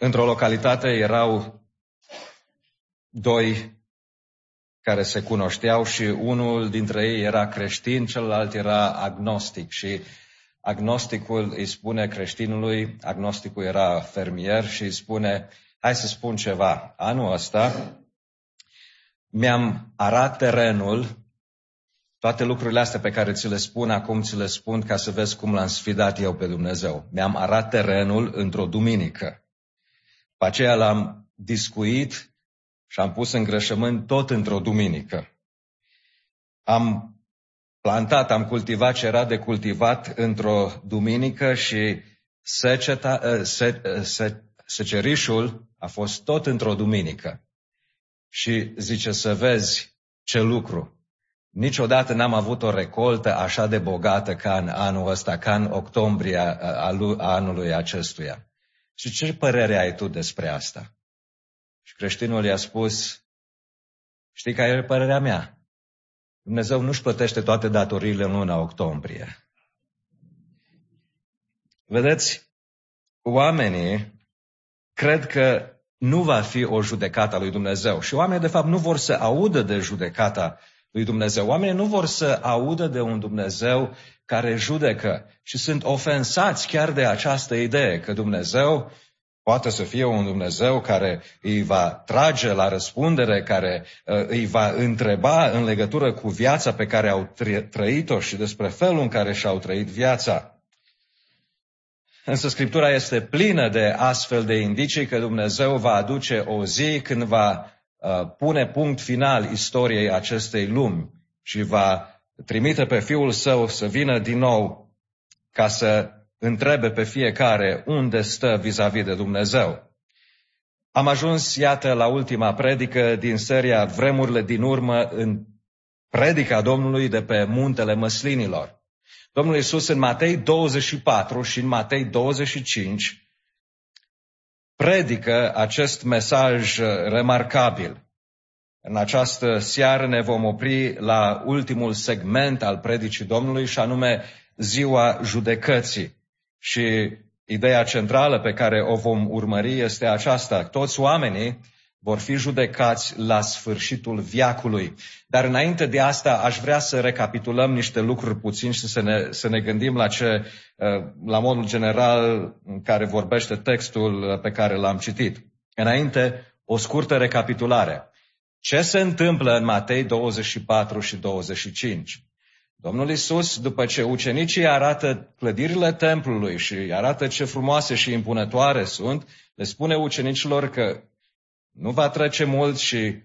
Într-o localitate erau doi care se cunoșteau și unul dintre ei era creștin, celălalt era agnostic și agnosticul îi spune creștinului, agnosticul era fermier și îi spune, hai să spun ceva, anul ăsta mi-am arat terenul, toate lucrurile astea pe care ți le spun acum, ți le spun ca să vezi cum l-am sfidat eu pe Dumnezeu. Mi-am arat terenul într-o duminică. După aceea l-am discuit și am pus îngrășământ tot într-o duminică. Am plantat, am cultivat ce era de cultivat într-o duminică și seceta, ă, se, ă, se, secerișul a fost tot într-o duminică. Și zice să vezi ce lucru. Niciodată n-am avut o recoltă așa de bogată ca în anul ăsta, ca în octombrie a anului acestuia. Și ce părere ai tu despre asta? Și creștinul i-a spus, știi care e părerea mea? Dumnezeu nu-și plătește toate datoriile în luna octombrie. Vedeți, oamenii cred că nu va fi o judecată a lui Dumnezeu. Și oamenii, de fapt, nu vor să audă de judecata lui Dumnezeu. Oamenii nu vor să audă de un Dumnezeu care judecă și sunt ofensați chiar de această idee că Dumnezeu poate să fie un Dumnezeu care îi va trage la răspundere, care uh, îi va întreba în legătură cu viața pe care au trăit-o și despre felul în care și-au trăit viața. Însă Scriptura este plină de astfel de indicii că Dumnezeu va aduce o zi când va uh, pune punct final istoriei acestei lumi și va trimite pe Fiul Său să vină din nou ca să întrebe pe fiecare unde stă vis-a-vis de Dumnezeu. Am ajuns, iată, la ultima predică din seria Vremurile din urmă în predica Domnului de pe muntele măslinilor. Domnul Iisus în Matei 24 și în Matei 25 predică acest mesaj remarcabil. În această seară ne vom opri la ultimul segment al predicii Domnului și anume ziua judecății. Și ideea centrală pe care o vom urmări este aceasta. Toți oamenii vor fi judecați la sfârșitul viacului. Dar înainte de asta aș vrea să recapitulăm niște lucruri puțin și să ne, să ne gândim la ce, uh, la modul general în care vorbește textul pe care l-am citit. Înainte, o scurtă recapitulare. Ce se întâmplă în Matei 24 și 25? Domnul Isus, după ce ucenicii arată clădirile templului și arată ce frumoase și impunătoare sunt, le spune ucenicilor că nu va trece mult și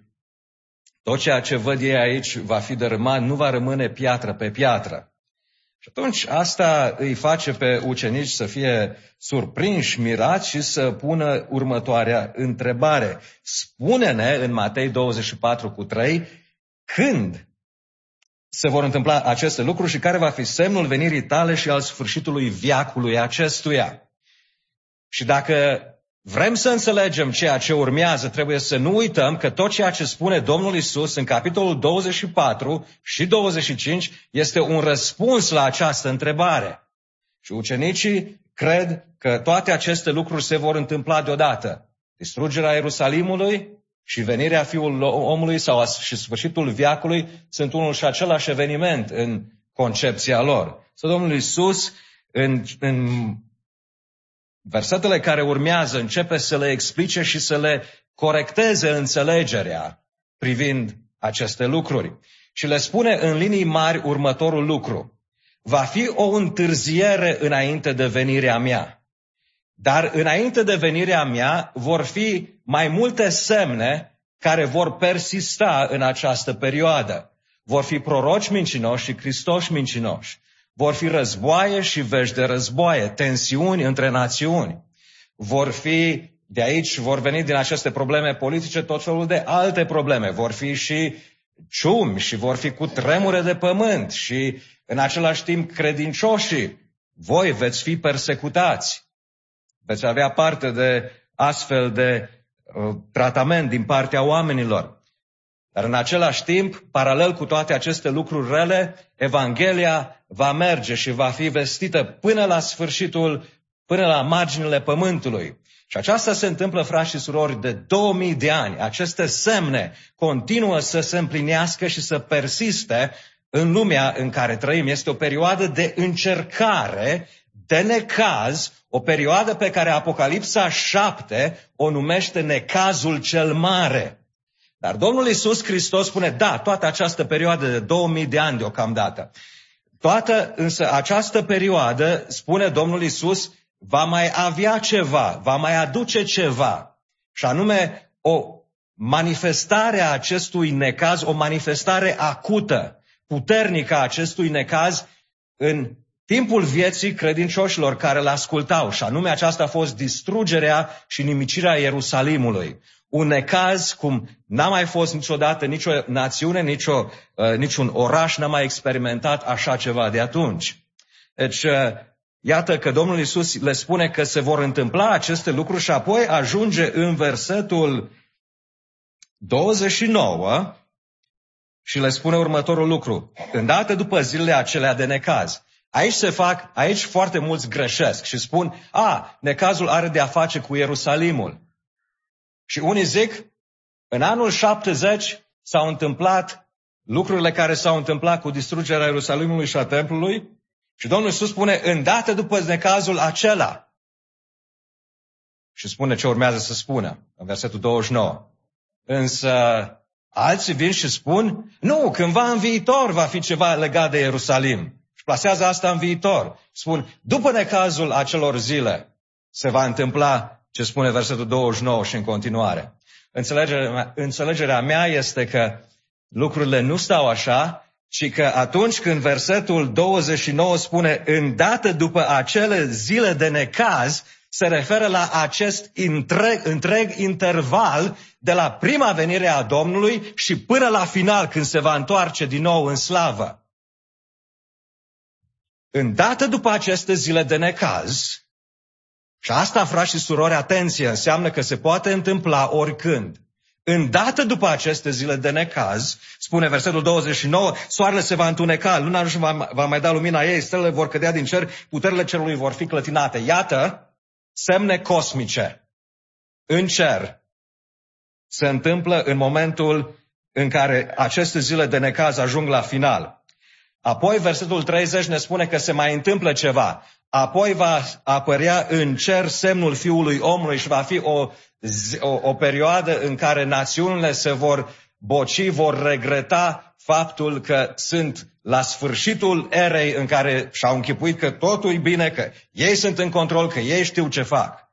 tot ceea ce văd ei aici va fi dărâmat, nu va rămâne piatră pe piatră. Și atunci asta îi face pe ucenici să fie surprinși, mirați și să pună următoarea întrebare. Spune-ne în Matei 24 cu 3 când se vor întâmpla aceste lucruri și care va fi semnul venirii tale și al sfârșitului viacului acestuia. Și dacă vrem să înțelegem ceea ce urmează, trebuie să nu uităm că tot ceea ce spune Domnul Isus în capitolul 24 și 25 este un răspuns la această întrebare. Și ucenicii cred că toate aceste lucruri se vor întâmpla deodată. Distrugerea Ierusalimului și venirea Fiului omului sau și sfârșitul viacului sunt unul și același eveniment în concepția lor. Să Domnul Isus în, în Versetele care urmează începe să le explice și să le corecteze înțelegerea privind aceste lucruri. Și le spune în linii mari următorul lucru. Va fi o întârziere înainte de venirea mea. Dar înainte de venirea mea vor fi mai multe semne care vor persista în această perioadă. Vor fi proroci mincinoși și Hristoși mincinoși. Vor fi războaie și vești de războaie, tensiuni între națiuni. Vor fi, de aici vor veni din aceste probleme politice tot felul de alte probleme. Vor fi și ciumi și vor fi cu tremure de pământ și în același timp credincioșii. Voi veți fi persecutați. Veți avea parte de astfel de uh, tratament din partea oamenilor. Dar în același timp, paralel cu toate aceste lucruri rele, Evanghelia va merge și va fi vestită până la sfârșitul, până la marginile pământului. Și aceasta se întâmplă, frați și surori, de 2000 de ani. Aceste semne continuă să se împlinească și să persiste în lumea în care trăim. Este o perioadă de încercare, de necaz, o perioadă pe care Apocalipsa 7 o numește necazul cel mare. Dar Domnul Isus Hristos spune, da, toată această perioadă de 2000 de ani deocamdată. Toată însă această perioadă, spune Domnul Isus, va mai avea ceva, va mai aduce ceva. Și anume o manifestare a acestui necaz, o manifestare acută, puternică a acestui necaz în timpul vieții credincioșilor care îl ascultau. Și anume aceasta a fost distrugerea și nimicirea Ierusalimului. Un necaz cum n-a mai fost niciodată nicio națiune, nicio, uh, niciun oraș n-a mai experimentat așa ceva de atunci. Deci, uh, Iată că Domnul Isus le spune că se vor întâmpla aceste lucruri și apoi ajunge în versetul 29 și le spune următorul lucru. Îndată după zilele acelea de necaz, aici se fac, aici foarte mulți greșesc și spun, a, necazul are de a face cu Ierusalimul. Și unii zic, în anul 70 s-au întâmplat lucrurile care s-au întâmplat cu distrugerea Ierusalimului și a templului și Domnul Iisus spune, îndată după necazul acela. Și spune ce urmează să spună, în versetul 29. Însă alții vin și spun, nu, cândva în viitor va fi ceva legat de Ierusalim. Și plasează asta în viitor. Spun, după necazul acelor zile se va întâmpla ce spune versetul 29 și în continuare. Înțelegerea mea, înțelegerea mea este că lucrurile nu stau așa, ci că atunci când versetul 29 spune îndată după acele zile de necaz, se referă la acest întreg, întreg interval de la prima venire a Domnului și până la final când se va întoarce din nou în slavă. Îndată după aceste zile de necaz, și asta, frați și surori, atenție, înseamnă că se poate întâmpla oricând. Îndată după aceste zile de necaz, spune versetul 29, soarele se va întuneca, luna nu va, va mai da lumina ei, stelele vor cădea din cer, puterile cerului vor fi clătinate. Iată semne cosmice în cer se întâmplă în momentul în care aceste zile de necaz ajung la final. Apoi versetul 30 ne spune că se mai întâmplă ceva. Apoi va apărea în cer semnul Fiului Omului și va fi o o, o perioadă în care națiunile se vor boci, vor regreta faptul că sunt la sfârșitul erei în care și-au închipuit că totul e bine, că ei sunt în control, că ei știu ce fac.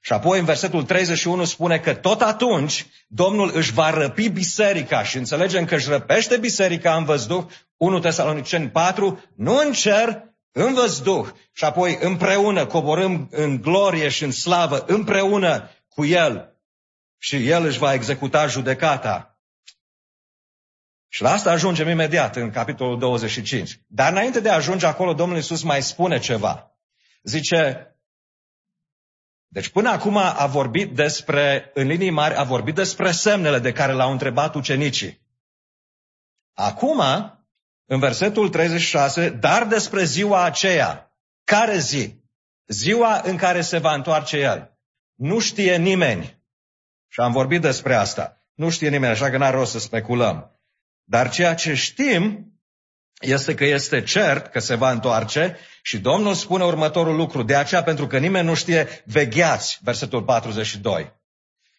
Și apoi în versetul 31 spune că tot atunci Domnul își va răpi biserica și înțelegem că își răpește biserica în văzduh, 1 Tesaloniceni 4, nu în cer, în văzduh și apoi împreună coborâm în glorie și în slavă, împreună cu El și El își va executa judecata. Și la asta ajungem imediat în capitolul 25. Dar înainte de a ajunge acolo, Domnul Iisus mai spune ceva. Zice, deci până acum a vorbit despre, în linii mari, a vorbit despre semnele de care l-au întrebat ucenicii. Acum în versetul 36, dar despre ziua aceea. Care zi? Ziua în care se va întoarce El. Nu știe nimeni. Și am vorbit despre asta. Nu știe nimeni, așa că n-are rost să speculăm. Dar ceea ce știm este că este cert că se va întoarce și Domnul spune următorul lucru. De aceea, pentru că nimeni nu știe, vegheați, versetul 42.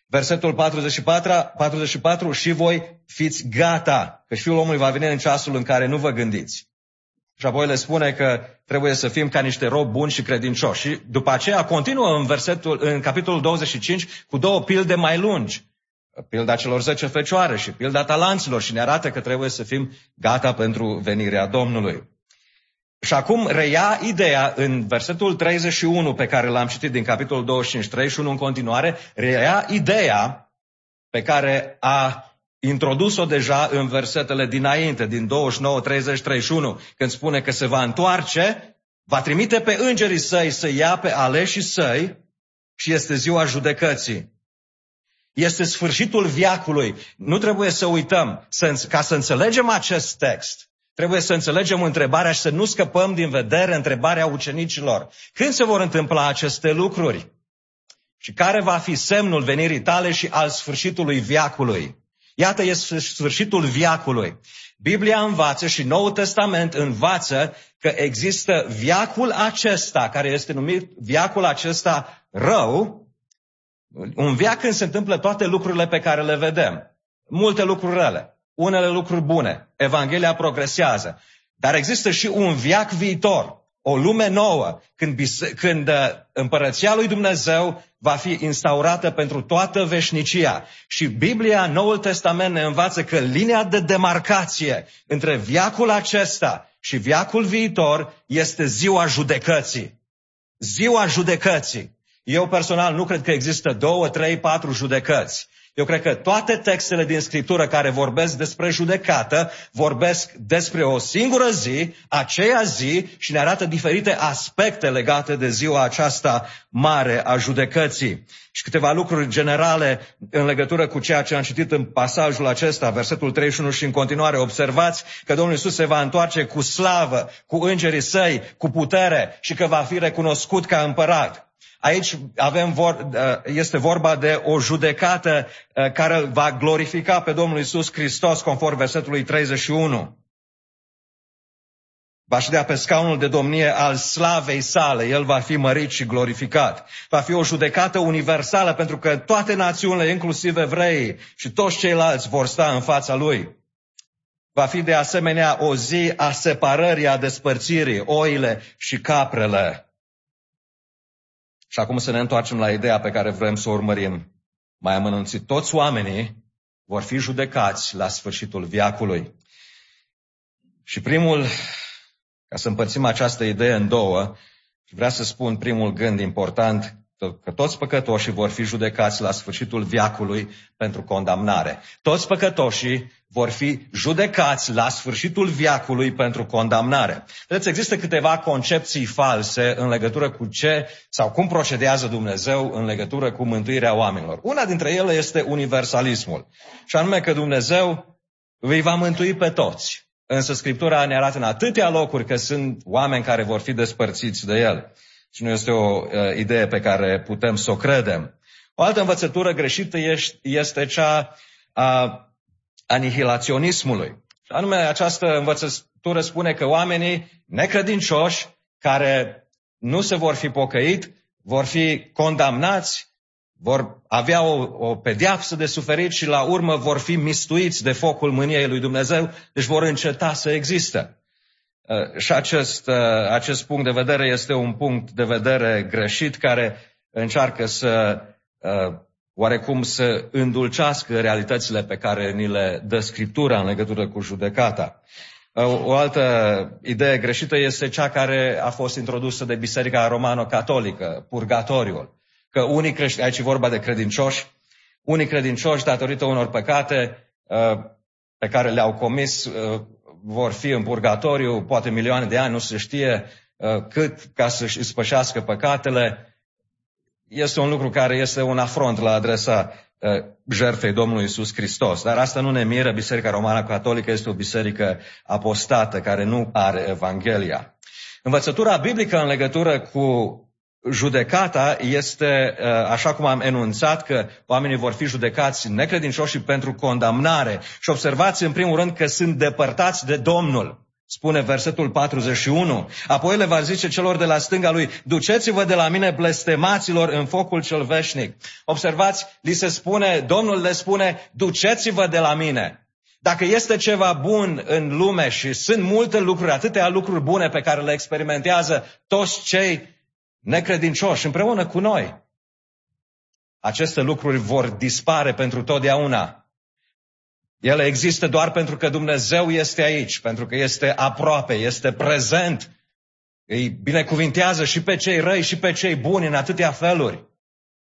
Versetul 44, 44, și voi fiți gata, că Fiul omului va veni în ceasul în care nu vă gândiți. Și apoi le spune că trebuie să fim ca niște robi buni și credincioși. Și după aceea continuă în, versetul, în capitolul 25 cu două pilde mai lungi. Pilda celor zece fecioare și pilda talanților și ne arată că trebuie să fim gata pentru venirea Domnului. Și acum reia ideea în versetul 31 pe care l-am citit din capitolul 25, 31 în continuare, reia ideea pe care a introdus-o deja în versetele dinainte, din 29, 30, 31, când spune că se va întoarce, va trimite pe îngerii săi să ia pe aleșii săi și este ziua judecății. Este sfârșitul viacului. Nu trebuie să uităm, ca să înțelegem acest text, Trebuie să înțelegem întrebarea și să nu scăpăm din vedere întrebarea ucenicilor. Când se vor întâmpla aceste lucruri? Și care va fi semnul venirii tale și al sfârșitului viacului? Iată, este sfârșitul viacului. Biblia învață și Noul Testament învață că există viacul acesta, care este numit viacul acesta rău, un viac când se întâmplă toate lucrurile pe care le vedem. Multe lucruri rele, unele lucruri bune. Evanghelia progresează. Dar există și un viac viitor, o lume nouă, când, când uh, împărăția lui Dumnezeu va fi instaurată pentru toată veșnicia. Și Biblia, Noul Testament ne învață că linia de demarcație între viacul acesta și viacul viitor este ziua judecății. Ziua judecății. Eu personal nu cred că există două, trei, patru judecăți. Eu cred că toate textele din Scriptură care vorbesc despre judecată vorbesc despre o singură zi, aceea zi și ne arată diferite aspecte legate de ziua aceasta mare a judecății. Și câteva lucruri generale în legătură cu ceea ce am citit în pasajul acesta, versetul 31 și în continuare. Observați că Domnul Isus se va întoarce cu slavă, cu îngerii săi, cu putere și că va fi recunoscut ca împărat. Aici avem vor, uh, este vorba de o judecată uh, care va glorifica pe Domnul Isus Hristos, conform versetului 31. Va ședea pe scaunul de domnie al slavei sale, el va fi mărit și glorificat. Va fi o judecată universală pentru că toate națiunile, inclusiv evrei și toți ceilalți vor sta în fața lui. Va fi de asemenea o zi a separării, a despărțirii, oile și caprele. Și acum să ne întoarcem la ideea pe care vrem să o urmărim. Mai am anunțit, toți oamenii vor fi judecați la sfârșitul viacului. Și primul, ca să împărțim această idee în două, vreau să spun primul gând important, că toți păcătoșii vor fi judecați la sfârșitul viacului pentru condamnare. Toți păcătoșii vor fi judecați la sfârșitul viacului pentru condamnare. Vedeți, există câteva concepții false în legătură cu ce sau cum procedează Dumnezeu în legătură cu mântuirea oamenilor. Una dintre ele este universalismul. Și anume că Dumnezeu îi va mântui pe toți. Însă Scriptura ne arată în atâtea locuri că sunt oameni care vor fi despărțiți de El. Și nu este o uh, idee pe care putem să o credem. O altă învățătură greșită este cea a anihilaționismului. Anume, această învățătură spune că oamenii necredincioși care nu se vor fi pocăit, vor fi condamnați, vor avea o, o pedeapsă de suferit și la urmă vor fi mistuiți de focul mâniei lui Dumnezeu, deci vor înceta să existe. Uh, și acest, uh, acest punct de vedere este un punct de vedere greșit care încearcă să uh, oarecum să îndulcească realitățile pe care ni le dă Scriptura în legătură cu judecata. O altă idee greșită este cea care a fost introdusă de Biserica Romano-Catolică, purgatoriul. Că unii creștini, aici e vorba de credincioși, unii credincioși, datorită unor păcate pe care le-au comis, vor fi în purgatoriu poate milioane de ani, nu se știe cât ca să-și spășească păcatele este un lucru care este un afront la adresa uh, jertfei Domnului Isus Hristos. Dar asta nu ne miră, Biserica Romană Catolică este o biserică apostată care nu are Evanghelia. Învățătura biblică în legătură cu judecata este, uh, așa cum am enunțat, că oamenii vor fi judecați necredincioși pentru condamnare. Și observați în primul rând că sunt depărtați de Domnul. Spune versetul 41. Apoi le va zice celor de la stânga lui, duceți-vă de la mine blestemaților în focul cel veșnic. Observați, li se spune, Domnul le spune, duceți-vă de la mine. Dacă este ceva bun în lume și sunt multe lucruri, atâtea lucruri bune pe care le experimentează toți cei necredincioși împreună cu noi, aceste lucruri vor dispare pentru totdeauna. Ele există doar pentru că Dumnezeu este aici, pentru că este aproape, este prezent. Îi binecuvintează și pe cei răi și pe cei buni în atâtea feluri.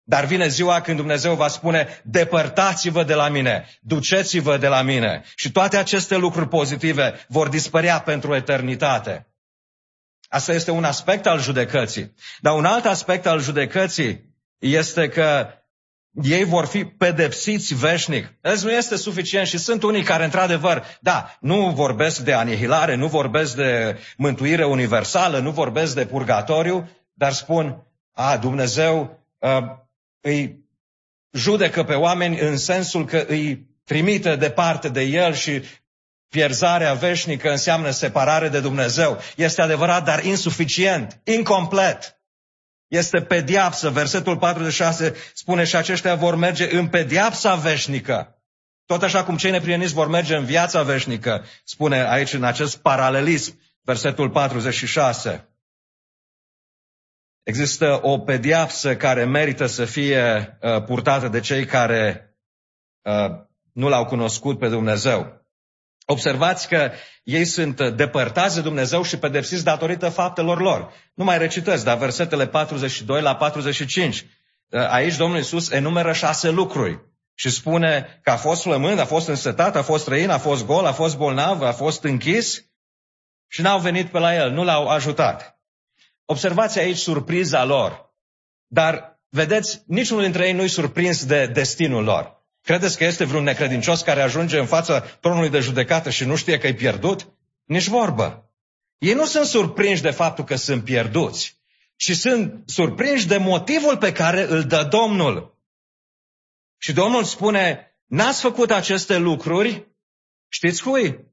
Dar vine ziua când Dumnezeu va spune, depărtați-vă de la mine, duceți-vă de la mine. Și toate aceste lucruri pozitive vor dispărea pentru eternitate. Asta este un aspect al judecății. Dar un alt aspect al judecății este că ei vor fi pedepsiți veșnic. Îți nu este suficient și sunt unii care, într-adevăr, da, nu vorbesc de anihilare, nu vorbesc de mântuire universală, nu vorbesc de purgatoriu, dar spun, a, Dumnezeu uh, îi judecă pe oameni în sensul că îi trimite departe de El și pierzarea veșnică înseamnă separare de Dumnezeu. Este adevărat, dar insuficient, incomplet. Este pediapsă. Versetul 46 spune și aceștia vor merge în pediapsa veșnică. Tot așa cum cei neprieniți vor merge în viața veșnică, spune aici în acest paralelism, versetul 46. Există o pediapsă care merită să fie uh, purtată de cei care uh, nu l-au cunoscut pe Dumnezeu. Observați că ei sunt depărtați de Dumnezeu și pedepsiți datorită faptelor lor. Nu mai recitez, dar versetele 42 la 45. Aici Domnul Iisus enumeră șase lucruri și spune că a fost flămând, a fost însetat, a fost răin, a fost gol, a fost bolnav, a fost închis și n-au venit pe la el, nu l-au ajutat. Observați aici surpriza lor. Dar, vedeți, niciunul dintre ei nu-i surprins de destinul lor. Credeți că este vreun necredincios care ajunge în fața tronului de judecată și nu știe că e pierdut? Nici vorbă. Ei nu sunt surprinși de faptul că sunt pierduți, ci sunt surprinși de motivul pe care îl dă Domnul. Și Domnul spune, n-ați făcut aceste lucruri, știți cui?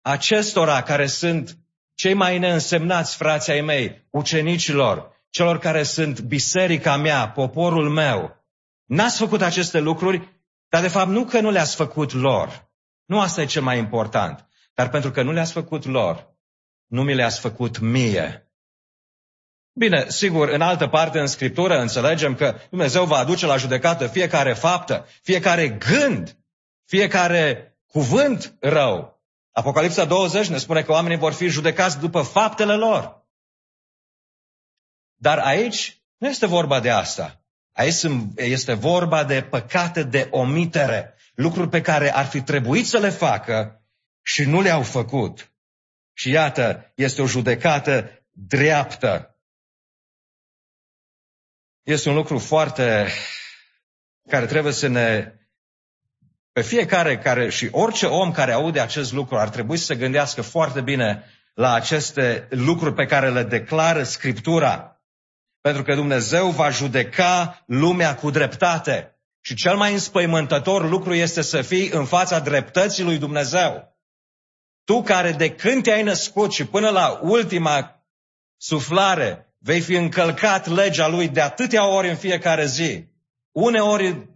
Acestora care sunt cei mai neînsemnați frații ai mei, ucenicilor, celor care sunt biserica mea, poporul meu. N-ați făcut aceste lucruri, dar de fapt nu că nu le-ați făcut lor. Nu asta e cel mai important. Dar pentru că nu le-ați făcut lor, nu mi le-ați făcut mie. Bine, sigur, în altă parte în Scriptură înțelegem că Dumnezeu va aduce la judecată fiecare faptă, fiecare gând, fiecare cuvânt rău. Apocalipsa 20 ne spune că oamenii vor fi judecați după faptele lor. Dar aici nu este vorba de asta. Aici este vorba de păcate de omitere, lucruri pe care ar fi trebuit să le facă și nu le-au făcut. Și iată, este o judecată dreaptă. Este un lucru foarte care trebuie să ne pe fiecare care și orice om care aude acest lucru ar trebui să se gândească foarte bine la aceste lucruri pe care le declară Scriptura. Pentru că Dumnezeu va judeca lumea cu dreptate. Și cel mai înspăimântător lucru este să fii în fața dreptății lui Dumnezeu. Tu care de când te-ai născut și până la ultima suflare vei fi încălcat legea lui de atâtea ori în fiecare zi. Uneori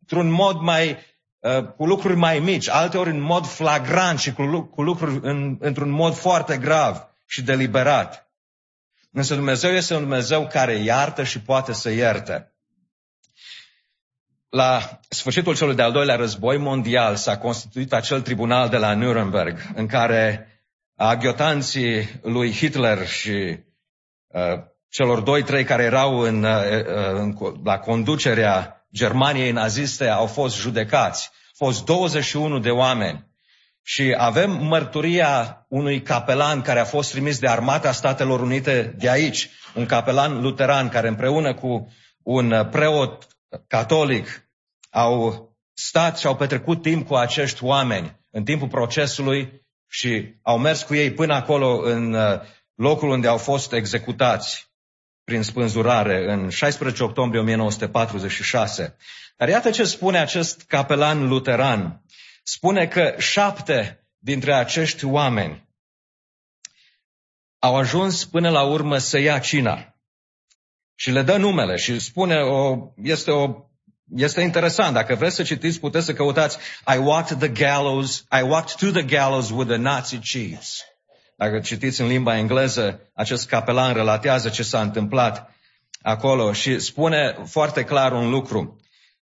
într-un mod mai, uh, cu lucruri mai mici, alteori în mod flagrant și cu, cu lucruri în, într-un mod foarte grav și deliberat. Însă Dumnezeu este un Dumnezeu care iartă și poate să ierte. La sfârșitul celui de-al doilea război mondial s-a constituit acel tribunal de la Nuremberg, în care aghiotanții lui Hitler și uh, celor doi, trei care erau în, uh, uh în, la conducerea Germaniei naziste au fost judecați. Au fost 21 de oameni și avem mărturia unui capelan care a fost trimis de Armata Statelor Unite de aici, un capelan luteran care împreună cu un preot catolic au stat și au petrecut timp cu acești oameni în timpul procesului și au mers cu ei până acolo în uh, locul unde au fost executați prin spânzurare în 16 octombrie 1946. Dar iată ce spune acest capelan luteran spune că șapte dintre acești oameni au ajuns până la urmă să ia cina. Și le dă numele și spune, o, este, o, este interesant, dacă vreți să citiți, puteți să căutați I walked the gallows, I walked to the gallows with the Nazi chiefs. Dacă citiți în limba engleză, acest capelan relatează ce s-a întâmplat acolo și spune foarte clar un lucru.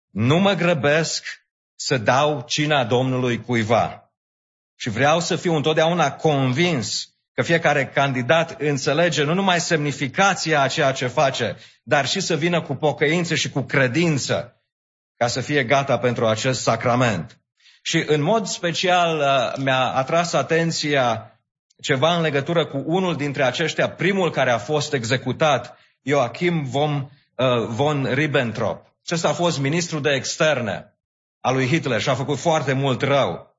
Nu mă grăbesc să dau cina Domnului cuiva. Și vreau să fiu întotdeauna convins că fiecare candidat înțelege nu numai semnificația a ceea ce face, dar și să vină cu pocăință și cu credință ca să fie gata pentru acest sacrament. Și în mod special uh, mi-a atras atenția ceva în legătură cu unul dintre aceștia, primul care a fost executat, Joachim von, uh, von Ribbentrop. Acesta a fost ministru de externe al lui Hitler și a făcut foarte mult rău.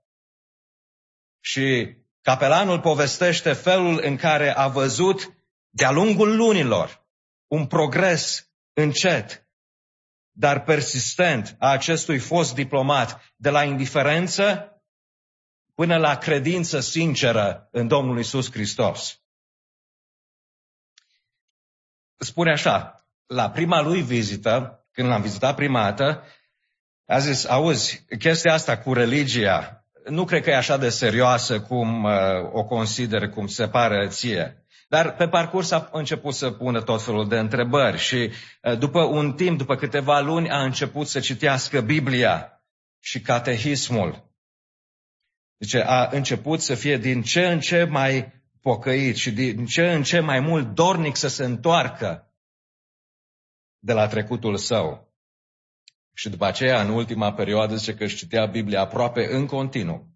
Și capelanul povestește felul în care a văzut de-a lungul lunilor un progres încet, dar persistent a acestui fost diplomat de la indiferență până la credință sinceră în Domnul Isus Hristos. Spune așa, la prima lui vizită, când l-am vizitat prima dată, a zis, auzi, chestia asta cu religia, nu cred că e așa de serioasă cum uh, o consider, cum se pare ție. Dar pe parcurs a început să pună tot felul de întrebări și uh, după un timp, după câteva luni, a început să citească Biblia și catehismul. Deci a început să fie din ce în ce mai pocăit și din ce în ce mai mult dornic să se întoarcă de la trecutul său. Și după aceea, în ultima perioadă, zice că își citea Biblia aproape în continuu.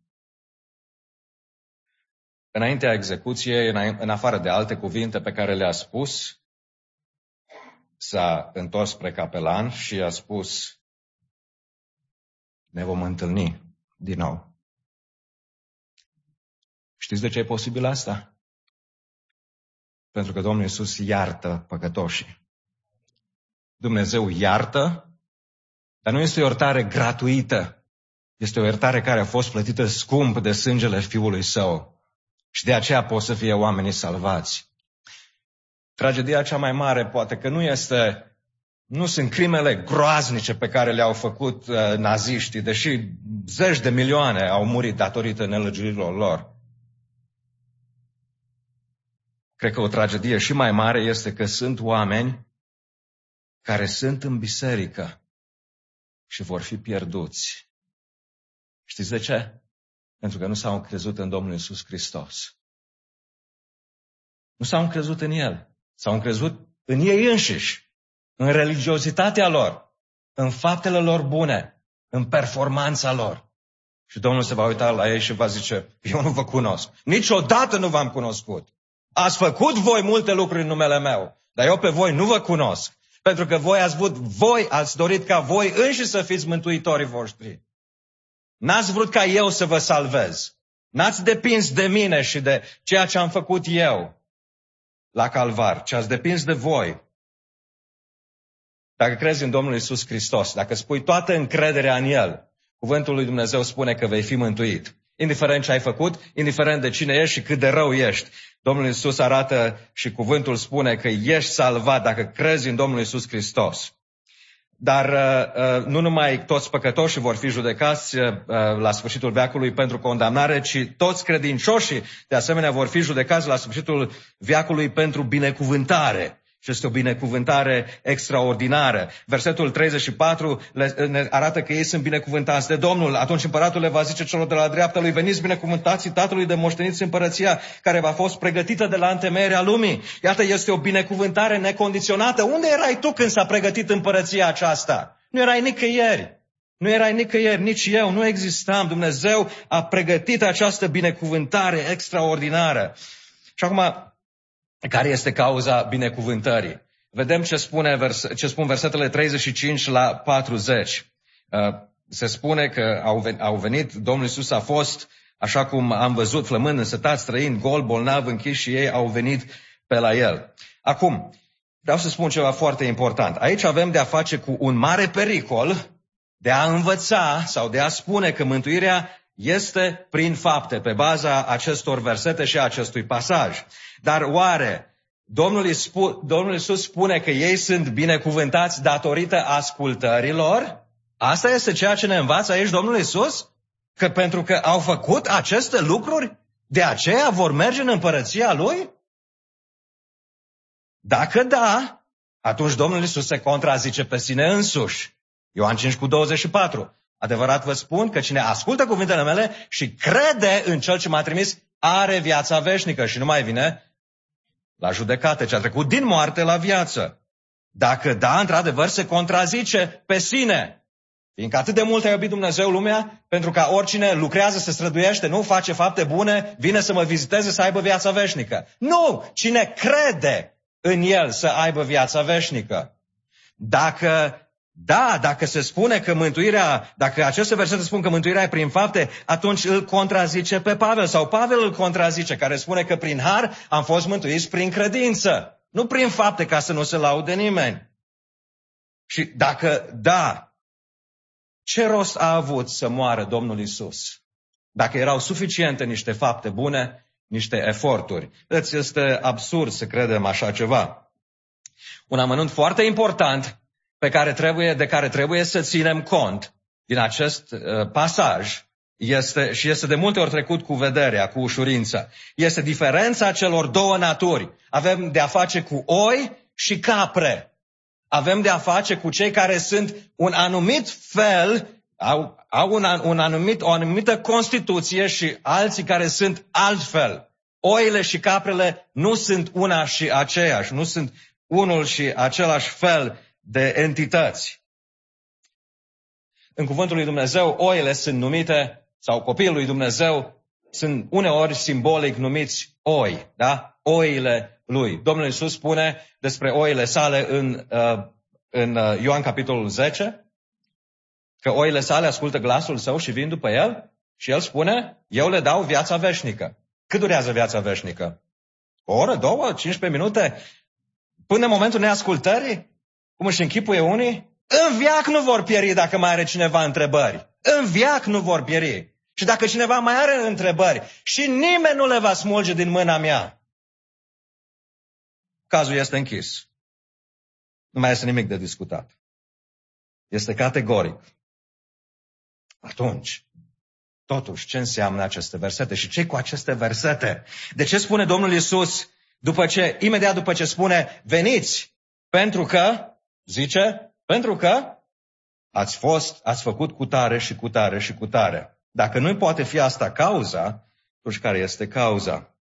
Înaintea execuției, în afară de alte cuvinte pe care le-a spus, s-a întors spre capelan și a spus, ne vom întâlni din nou. Știți de ce e posibil asta? Pentru că Domnul Iisus iartă păcătoșii. Dumnezeu iartă, dar nu este o iertare gratuită. Este o iertare care a fost plătită scump de sângele Fiului Său. Și de aceea pot să fie oamenii salvați. Tragedia cea mai mare poate că nu este nu sunt crimele groaznice pe care le-au făcut uh, naziștii, deși zeci de milioane au murit datorită nelăgirilor lor. Cred că o tragedie și mai mare este că sunt oameni care sunt în biserică și vor fi pierduți. Știți de ce? Pentru că nu s-au încrezut în Domnul Isus Hristos. Nu s-au încrezut în El. S-au încrezut în ei înșiși, în religiozitatea lor, în faptele lor bune, în performanța lor. Și Domnul se va uita la ei și va zice, eu nu vă cunosc. Niciodată nu v-am cunoscut. Ați făcut voi multe lucruri în numele meu, dar eu pe voi nu vă cunosc. Pentru că voi ați vrut, voi ați dorit ca voi înși să fiți mântuitorii voștri. N-ați vrut ca eu să vă salvez. N-ați depins de mine și de ceea ce am făcut eu la calvar, ci ați depins de voi. Dacă crezi în Domnul Isus Hristos, dacă spui toată încrederea în El, cuvântul lui Dumnezeu spune că vei fi mântuit. Indiferent ce ai făcut, indiferent de cine ești și cât de rău ești. Domnul Isus arată și cuvântul spune că ești salvat dacă crezi în Domnul Isus Hristos. Dar uh, uh, nu numai toți păcătoșii vor fi judecați uh, la sfârșitul veacului pentru condamnare, ci toți credincioșii de asemenea vor fi judecați la sfârșitul veacului pentru binecuvântare. Și este o binecuvântare extraordinară. Versetul 34 ne arată că ei sunt binecuvântați de Domnul. Atunci împăratul le va zice celor de la dreapta lui, veniți binecuvântații tatălui de moșteniți împărăția, care va fost pregătită de la întemeierea lumii. Iată, este o binecuvântare necondiționată. Unde erai tu când s-a pregătit împărăția aceasta? Nu erai nicăieri. Nu erai nicăieri, nici eu, nu existam. Dumnezeu a pregătit această binecuvântare extraordinară. Și acum, care este cauza binecuvântării. Vedem ce, spune vers, ce spun versetele 35 la 40. Uh, se spune că au venit, au venit, Domnul Isus a fost, așa cum am văzut, flămând, însătat, străin, gol, bolnav, închis și ei au venit pe la el. Acum, vreau să spun ceva foarte important. Aici avem de a face cu un mare pericol de a învăța sau de a spune că mântuirea este prin fapte, pe baza acestor versete și acestui pasaj. Dar oare Domnul, Iisus, Domnul Iisus spune că ei sunt binecuvântați datorită ascultărilor? Asta este ceea ce ne învață aici Domnul Iisus? Că pentru că au făcut aceste lucruri, de aceea vor merge în împărăția Lui? Dacă da, atunci Domnul Iisus se contrazice pe sine însuși. Ioan 5 cu 24. Adevărat vă spun că cine ascultă cuvintele mele și crede în Cel ce m-a trimis, are viața veșnică și nu mai vine la judecată, ce a trecut din moarte la viață. Dacă da, într-adevăr, se contrazice pe sine. Fiindcă atât de mult a iubit Dumnezeu lumea, pentru ca oricine lucrează, se străduiește, nu face fapte bune, vine să mă viziteze, să aibă viața veșnică. Nu! Cine crede în El să aibă viața veșnică. Dacă Da, dacă se spune că mântuirea, dacă aceste versete spun că mântuirea e prin fapte, atunci îl contrazice pe Pavel sau Pavel îl contrazice, care spune că prin har am fost mântuiți prin credință, nu prin fapte ca să nu se laude nimeni. Și dacă da, ce rost a avut să moară Domnul Isus? Dacă erau suficiente niște fapte bune, niște eforturi. Deci este absurd să credem așa ceva. Un amănunt foarte important pe care trebuie, de care trebuie să ținem cont din acest uh, pasaj este, și este de multe ori trecut cu vederea, cu ușurință, este diferența celor două naturi. Avem de a face cu oi și capre. Avem de a face cu cei care sunt un anumit fel, au, au un, un anumit, o anumită constituție și alții care sunt altfel. Oile și caprele nu sunt una și aceeași, nu sunt unul și același fel de entități. În cuvântul lui Dumnezeu, oile sunt numite, sau copiii lui Dumnezeu sunt uneori simbolic numiți oi, da? Oile lui. Domnul Iisus spune despre oile sale în, uh, în uh, Ioan capitolul 10, că oile sale ascultă glasul său și vin după el și el spune, eu le dau viața veșnică. Cât durează viața veșnică? O oră, două, 15 minute? Până în momentul neascultării? Cum își închipuie unii? În viac nu vor pieri dacă mai are cineva întrebări. În viac nu vor pieri. Și dacă cineva mai are întrebări și nimeni nu le va smulge din mâna mea, cazul este închis. Nu mai este nimic de discutat. Este categoric. Atunci, totuși, ce înseamnă aceste versete și ce cu aceste versete? De ce spune Domnul Isus după ce, imediat după ce spune, veniți, pentru că Zice, pentru că ați fost, ați făcut cu tare și cu tare și cu tare. Dacă nu poate fi asta cauza, atunci care este cauza?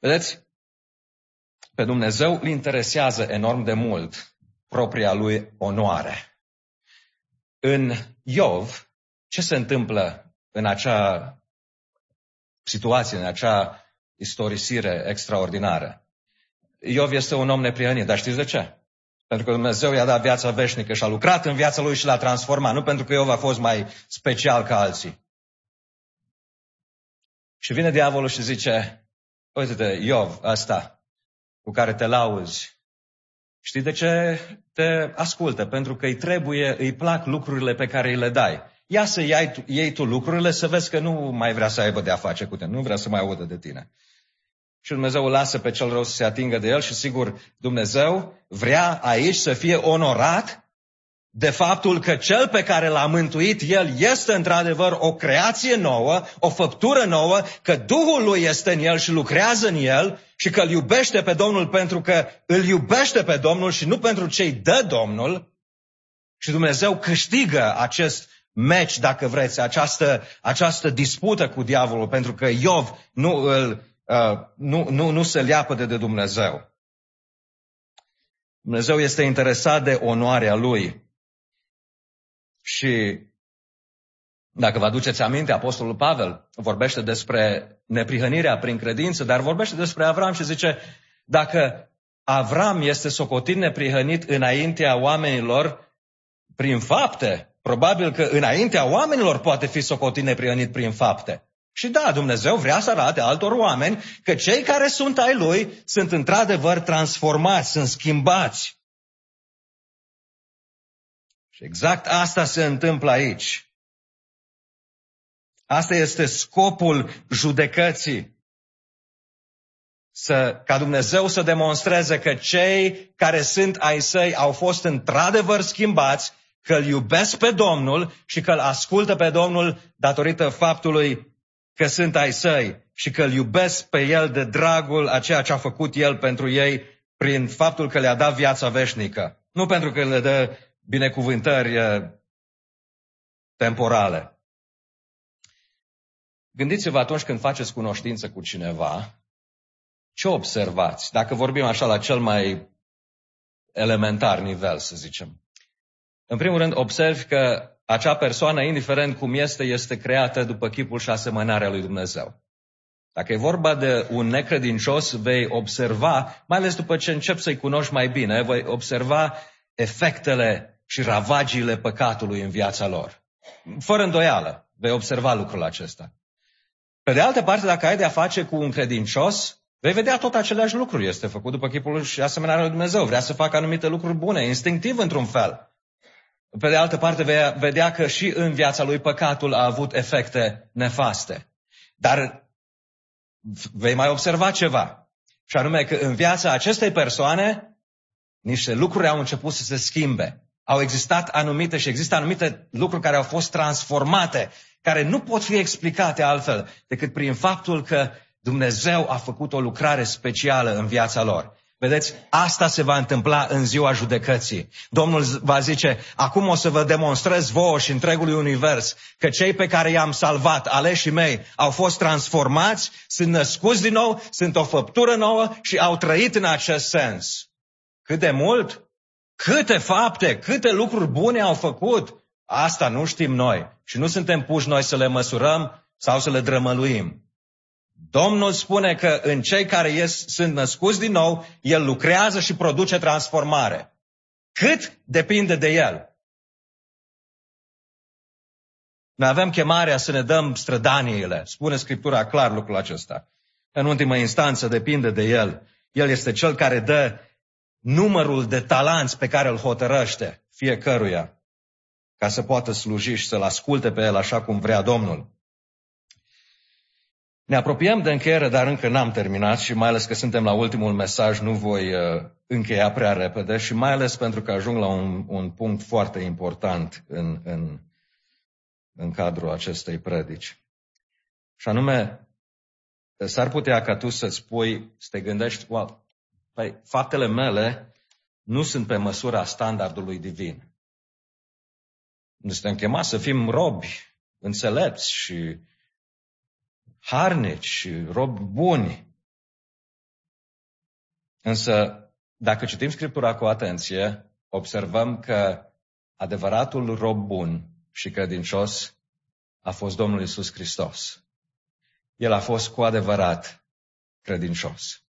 Vedeți, pe Dumnezeu îl interesează enorm de mult propria lui onoare. În Iov, ce se întâmplă în acea situație, în acea istorisire extraordinară? Iov este un om neprihănit, dar știți de ce? Pentru că Dumnezeu i-a dat viața veșnică și a lucrat în viața lui și l-a transformat. Nu pentru că Iov a fost mai special ca alții. Și vine diavolul și zice, uite-te, Iov, asta, cu care te lauzi, știi de ce te ascultă? Pentru că îi trebuie, îi plac lucrurile pe care îi le dai. Ia să iei tu, iei tu lucrurile să vezi că nu mai vrea să aibă de a face cu tine, nu vrea să mai audă de tine și Dumnezeu lasă pe cel rău să se atingă de el și sigur Dumnezeu vrea aici să fie onorat de faptul că cel pe care l-a mântuit el este într-adevăr o creație nouă, o făptură nouă, că Duhul lui este în el și lucrează în el și că îl iubește pe Domnul pentru că îl iubește pe Domnul și nu pentru ce-i dă Domnul. Și Dumnezeu câștigă acest meci, dacă vreți, această, această dispută cu diavolul, pentru că Iov nu îl Uh, nu, nu, nu se leapă de, de Dumnezeu. Dumnezeu este interesat de onoarea Lui. Și dacă vă aduceți aminte, Apostolul Pavel vorbește despre neprihănirea prin credință, dar vorbește despre Avram și zice, dacă Avram este socotit neprihănit înaintea oamenilor prin fapte, probabil că înaintea oamenilor poate fi socotit neprihănit prin fapte. Și da, Dumnezeu vrea să arate altor oameni că cei care sunt ai Lui sunt într-adevăr transformați, sunt schimbați. Și exact asta se întâmplă aici. Asta este scopul judecății. Să, ca Dumnezeu să demonstreze că cei care sunt ai săi au fost într-adevăr schimbați, că îl iubesc pe Domnul și că îl ascultă pe Domnul datorită faptului că sunt ai săi și că îl iubesc pe el de dragul a ceea ce a făcut el pentru ei prin faptul că le-a dat viața veșnică. Nu pentru că le dă binecuvântări eh, temporale. Gândiți-vă atunci când faceți cunoștință cu cineva, ce observați? Dacă vorbim așa la cel mai elementar nivel, să zicem. În primul rând, observi că acea persoană, indiferent cum este, este creată după chipul și asemănarea lui Dumnezeu. Dacă e vorba de un necredincios, vei observa, mai ales după ce începi să-i cunoști mai bine, vei observa efectele și ravagiile păcatului în viața lor. Fără îndoială, vei observa lucrul acesta. Pe de altă parte, dacă ai de-a face cu un credincios, vei vedea tot aceleași lucruri. Este făcut după chipul și asemenea lui Dumnezeu. Vrea să facă anumite lucruri bune, instinctiv într-un fel. Pe de altă parte, vei vedea că și în viața lui păcatul a avut efecte nefaste. Dar vei mai observa ceva. Și anume că în viața acestei persoane niște lucruri au început să se schimbe. Au existat anumite și există anumite lucruri care au fost transformate, care nu pot fi explicate altfel decât prin faptul că Dumnezeu a făcut o lucrare specială în viața lor. Vedeți, asta se va întâmpla în ziua judecății. Domnul va zice, acum o să vă demonstrez vouă și întregului univers că cei pe care i-am salvat, aleșii mei, au fost transformați, sunt născuți din nou, sunt o făptură nouă și au trăit în acest sens. Cât de mult? Câte fapte, câte lucruri bune au făcut? Asta nu știm noi și nu suntem puși noi să le măsurăm sau să le drămăluim. Domnul spune că în cei care ies, sunt născuți din nou, El lucrează și produce transformare. Cât depinde de El. Noi avem chemarea să ne dăm strădaniile. Spune Scriptura clar lucrul acesta. În ultimă instanță depinde de El. El este Cel care dă numărul de talanți pe care îl hotărăște fiecăruia ca să poată sluji și să-L asculte pe El așa cum vrea Domnul. Ne apropiem de încheiere, dar încă n-am terminat și mai ales că suntem la ultimul mesaj, nu voi uh, încheia prea repede și mai ales pentru că ajung la un, un punct foarte important în, în, în cadrul acestei predici. Și anume, s-ar putea ca tu să spui, să te gândești, well, păi, faptele mele nu sunt pe măsura standardului divin. Nu suntem chemați să fim robi, înțelepți și harnici și robi buni. Însă, dacă citim Scriptura cu atenție, observăm că adevăratul rob bun și credincios a fost Domnul Isus Hristos. El a fost cu adevărat credincios.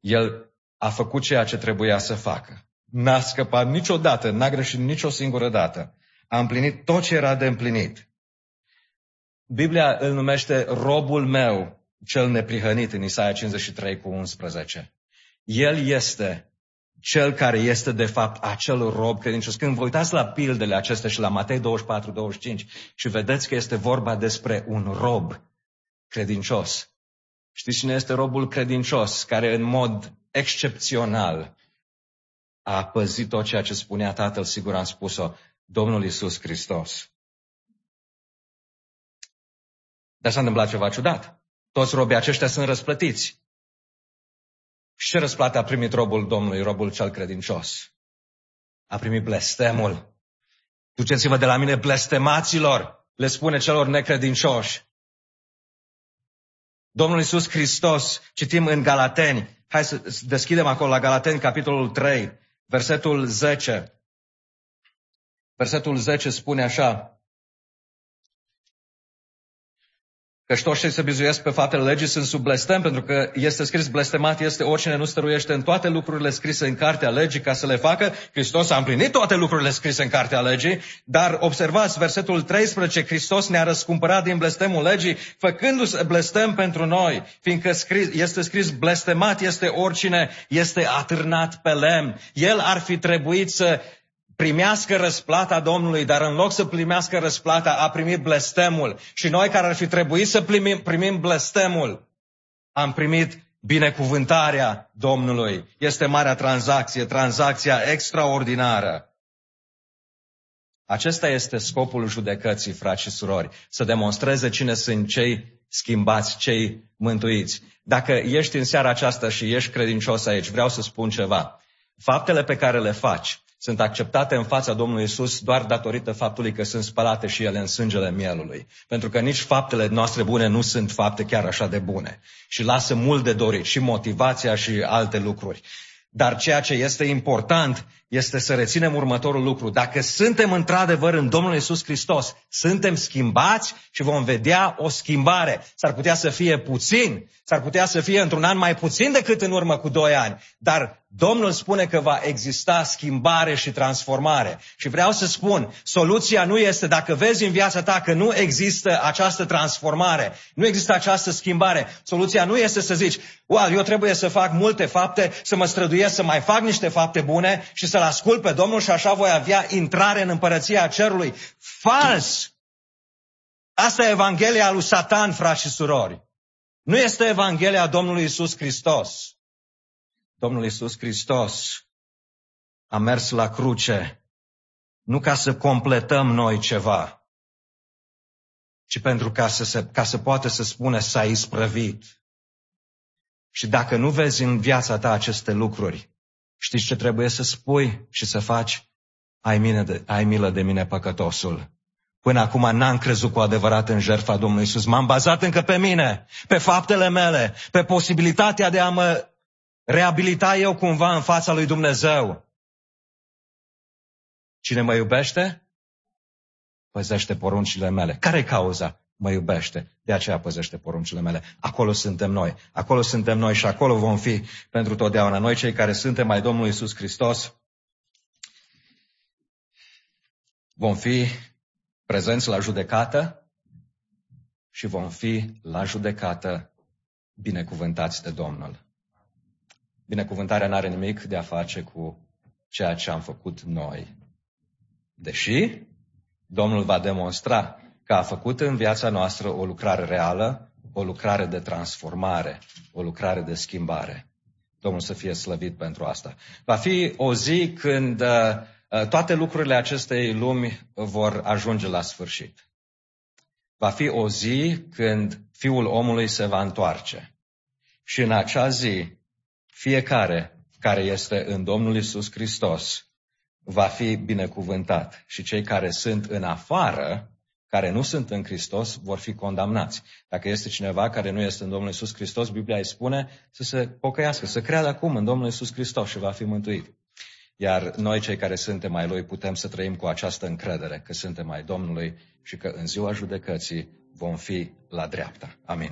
El a făcut ceea ce trebuia să facă. N-a scăpat niciodată, n-a greșit nicio singură dată. A împlinit tot ce era de împlinit. Biblia îl numește robul meu, cel neprihănit în Isaia 53 cu 11. El este cel care este de fapt acel rob credincios. Când vă uitați la pildele acestea și la Matei 24-25 și vedeți că este vorba despre un rob credincios. Știți cine este robul credincios care în mod excepțional a păzit tot ceea ce spunea Tatăl, sigur am spus-o, Domnul Isus Hristos. Dar s-a întâmplat ceva ciudat. Toți robii aceștia sunt răsplătiți. Și ce răsplată a primit robul Domnului, robul cel credincios? A primit blestemul. Duceți-vă de la mine blestemaților, le spune celor necredincioși. Domnul Iisus Hristos, citim în Galateni, hai să deschidem acolo la Galateni, capitolul 3, versetul 10. Versetul 10 spune așa, Că toți cei se bizuiesc pe faptele legii sunt sub blestem, pentru că este scris blestemat este oricine nu stăruiește în toate lucrurile scrise în cartea legii ca să le facă. Hristos a împlinit toate lucrurile scrise în cartea legii, dar observați versetul 13, Hristos ne-a răscumpărat din blestemul legii, făcându-se blestem pentru noi, fiindcă scris, este scris blestemat este oricine este atârnat pe lemn. El ar fi trebuit să primească răsplata Domnului, dar în loc să primească răsplata, a primit blestemul. Și noi care ar fi trebuit să primim, primim blestemul, am primit binecuvântarea Domnului. Este marea tranzacție, tranzacția extraordinară. Acesta este scopul judecății, frați și surori, să demonstreze cine sunt cei schimbați, cei mântuiți. Dacă ești în seara aceasta și ești credincios aici, vreau să spun ceva. Faptele pe care le faci, sunt acceptate în fața Domnului Isus doar datorită faptului că sunt spălate și ele în sângele mielului. Pentru că nici faptele noastre bune nu sunt fapte chiar așa de bune. Și lasă mult de dorit și motivația și alte lucruri. Dar ceea ce este important este să reținem următorul lucru. Dacă suntem într-adevăr în Domnul Isus Hristos, suntem schimbați și vom vedea o schimbare. S-ar putea să fie puțin, s-ar putea să fie într-un an mai puțin decât în urmă cu doi ani, dar Domnul spune că va exista schimbare și transformare. Și vreau să spun, soluția nu este dacă vezi în viața ta că nu există această transformare, nu există această schimbare. Soluția nu este să zici, wow, eu trebuie să fac multe fapte, să mă străduiesc să mai fac niște fapte bune și să-L ascult pe Domnul și așa voi avea intrare în împărăția cerului. Fals! Asta e Evanghelia lui Satan, frați și surori. Nu este Evanghelia Domnului Isus Hristos. Domnul Isus Hristos a mers la cruce nu ca să completăm noi ceva, ci pentru ca să, se, ca să poată să spună s-a isprăvit. Și dacă nu vezi în viața ta aceste lucruri, știți ce trebuie să spui și să faci? Ai, mine de, ai milă de mine, păcătosul. Până acum n-am crezut cu adevărat în jertfa Domnului Isus. M-am bazat încă pe mine, pe faptele mele, pe posibilitatea de a mă reabilita eu cumva în fața lui Dumnezeu. Cine mă iubește, păzește poruncile mele. Care e cauza? Mă iubește, de aceea păzește poruncile mele. Acolo suntem noi, acolo suntem noi și acolo vom fi pentru totdeauna. Noi cei care suntem mai Domnului Isus Hristos, vom fi prezenți la judecată și vom fi la judecată binecuvântați de Domnul. Binecuvântarea nu are nimic de a face cu ceea ce am făcut noi. Deși Domnul va demonstra că a făcut în viața noastră o lucrare reală, o lucrare de transformare, o lucrare de schimbare. Domnul să fie slăvit pentru asta. Va fi o zi când uh, toate lucrurile acestei lumi vor ajunge la sfârșit. Va fi o zi când Fiul omului se va întoarce. Și în acea zi, fiecare care este în Domnul Isus Hristos va fi binecuvântat și cei care sunt în afară, care nu sunt în Hristos, vor fi condamnați. Dacă este cineva care nu este în Domnul Isus Hristos, Biblia îi spune să se pocăiască, să creadă acum în Domnul Isus Hristos și va fi mântuit. Iar noi, cei care suntem mai Lui, putem să trăim cu această încredere că suntem mai Domnului și că în ziua judecății vom fi la dreapta. Amin.